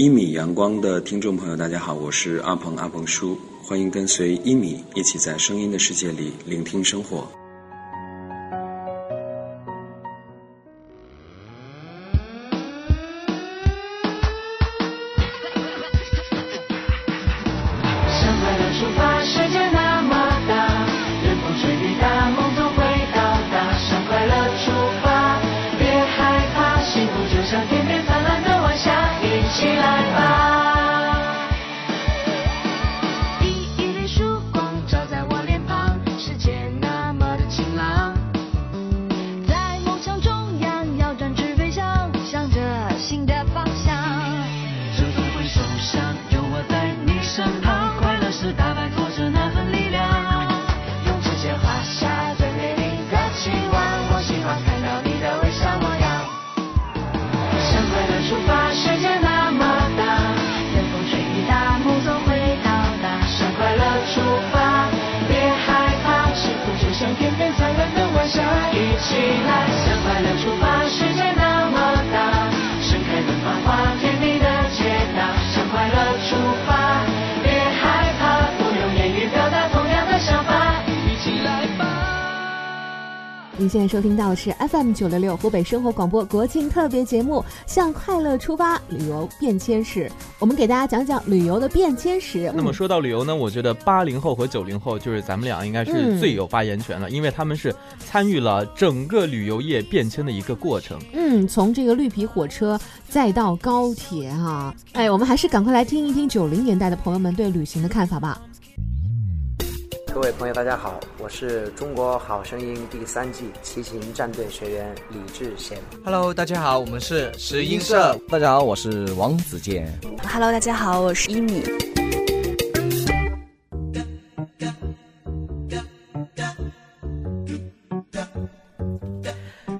一米阳光的听众朋友，大家好，我是阿鹏阿鹏叔，欢迎跟随一米一起在声音的世界里聆听生活。一起来向快乐出发现在收听到的是 FM 九六六湖北生活广播国庆特别节目《向快乐出发：旅游变迁史》，我们给大家讲讲旅游的变迁史。那么说到旅游呢，我觉得八零后和九零后就是咱们俩应该是最有发言权了，因为他们是参与了整个旅游业变迁的一个过程。嗯，从这个绿皮火车再到高铁哈，哎，我们还是赶快来听一听九零年代的朋友们对旅行的看法吧。各位朋友，大家好，我是中国好声音第三季齐秦战队学员李志贤。Hello，大家好，我们是石英社。大家好，我是王子健。Hello，大家好，我是一米。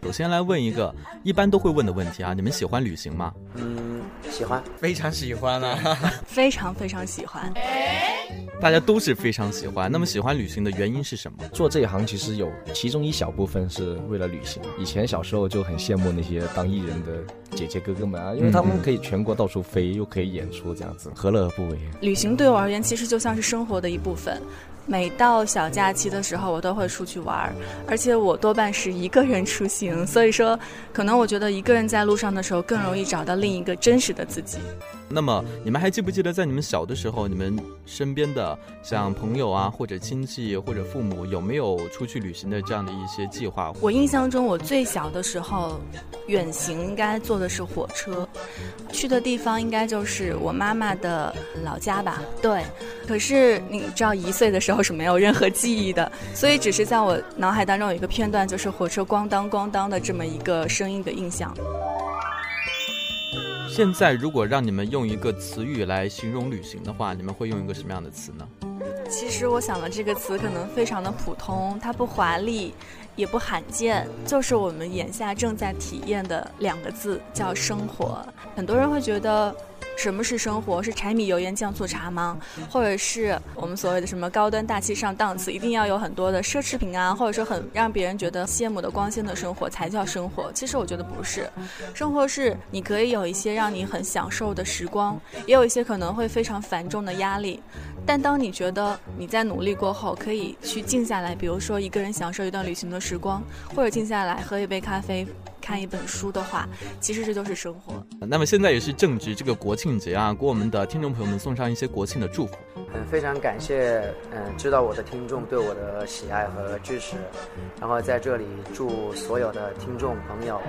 首先来问一个一般都会问的问题啊，你们喜欢旅行吗？嗯，喜欢，非常喜欢啊，非常非常喜欢。大家都是非常喜欢。那么喜欢旅行的原因是什么？做这一行其实有其中一小部分是为了旅行。以前小时候就很羡慕那些当艺人的姐姐哥哥们啊，因为他们可以全国到处飞，又可以演出，这样子何乐而不为？旅行对我而言，其实就像是生活的一部分。每到小假期的时候，我都会出去玩儿，而且我多半是一个人出行。所以说，可能我觉得一个人在路上的时候更容易找到另一个真实的自己。那么，你们还记不记得在你们小的时候，你们身边的像朋友啊，或者亲戚，或者父母，有没有出去旅行的这样的一些计划？我印象中，我最小的时候，远行应该坐的是火车，去的地方应该就是我妈妈的老家吧？对。可是你知道，一岁的时候是没有任何记忆的，所以只是在我脑海当中有一个片段，就是火车咣当咣当的这么一个声音的印象。现在如果让你们用一个词语来形容旅行的话，你们会用一个什么样的词呢？其实我想的这个词可能非常的普通，它不华丽，也不罕见，就是我们眼下正在体验的两个字，叫生活。很多人会觉得。什么是生活？是柴米油盐酱醋茶吗？或者是我们所谓的什么高端大气上档次，一定要有很多的奢侈品啊，或者说很让别人觉得羡慕的光鲜的生活才叫生活？其实我觉得不是，生活是你可以有一些让你很享受的时光，也有一些可能会非常繁重的压力。但当你觉得你在努力过后，可以去静下来，比如说一个人享受一段旅行的时光，或者静下来喝一杯咖啡。看一本书的话，其实这就是生活。那么现在也是正值这个国庆节啊，给我们的听众朋友们送上一些国庆的祝福。嗯，非常感谢嗯知道我的听众对我的喜爱和支持，然后在这里祝所有的听众朋友。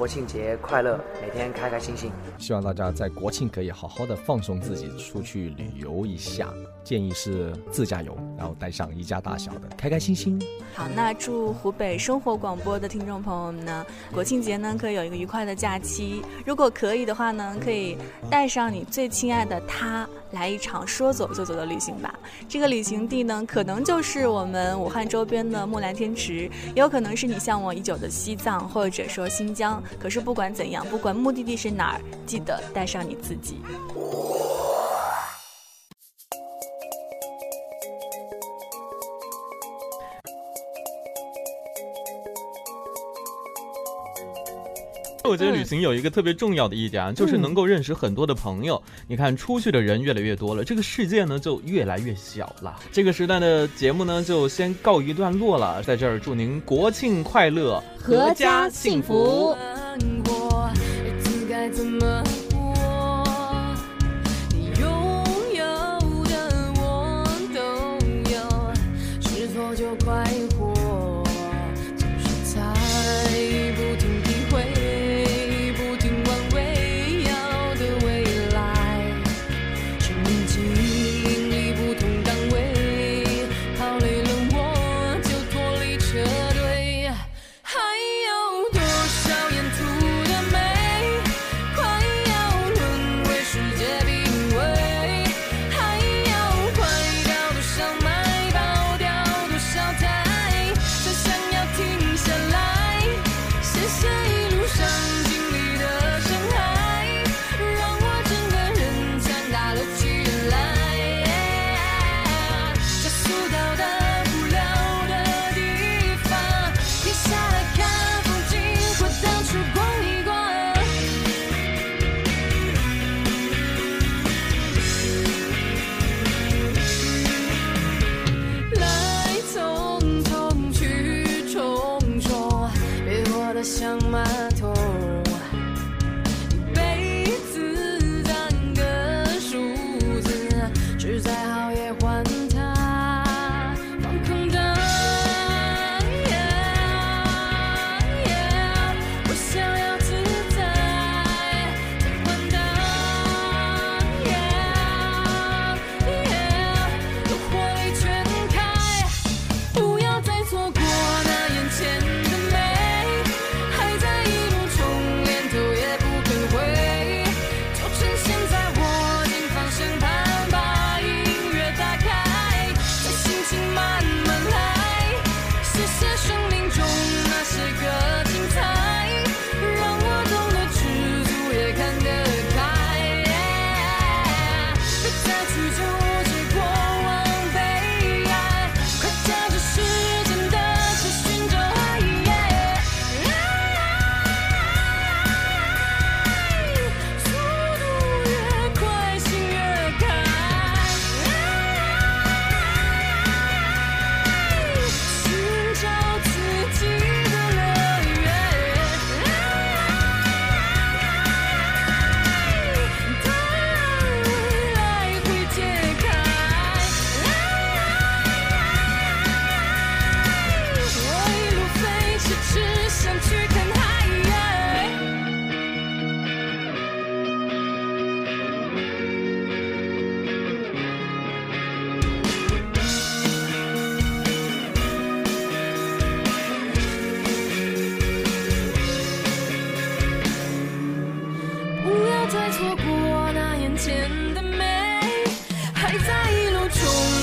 国庆节快乐，每天开开心心。希望大家在国庆可以好好的放松自己，出去旅游一下。建议是自驾游，然后带上一家大小的，开开心心。好，那祝湖北生活广播的听众朋友们呢，国庆节呢可以有一个愉快的假期。如果可以的话呢，可以带上你最亲爱的他。来一场说走就走的旅行吧。这个旅行地呢，可能就是我们武汉周边的木兰天池，也有可能是你向往已久的西藏，或者说新疆。可是不管怎样，不管目的地是哪儿，记得带上你自己。我觉得旅行有一个特别重要的一点啊，就是能够认识很多的朋友。你看，出去的人越来越多了，这个世界呢就越来越小了。这个时段的节目呢就先告一段落了，在这儿祝您国庆快乐，阖家幸福。再错过穷。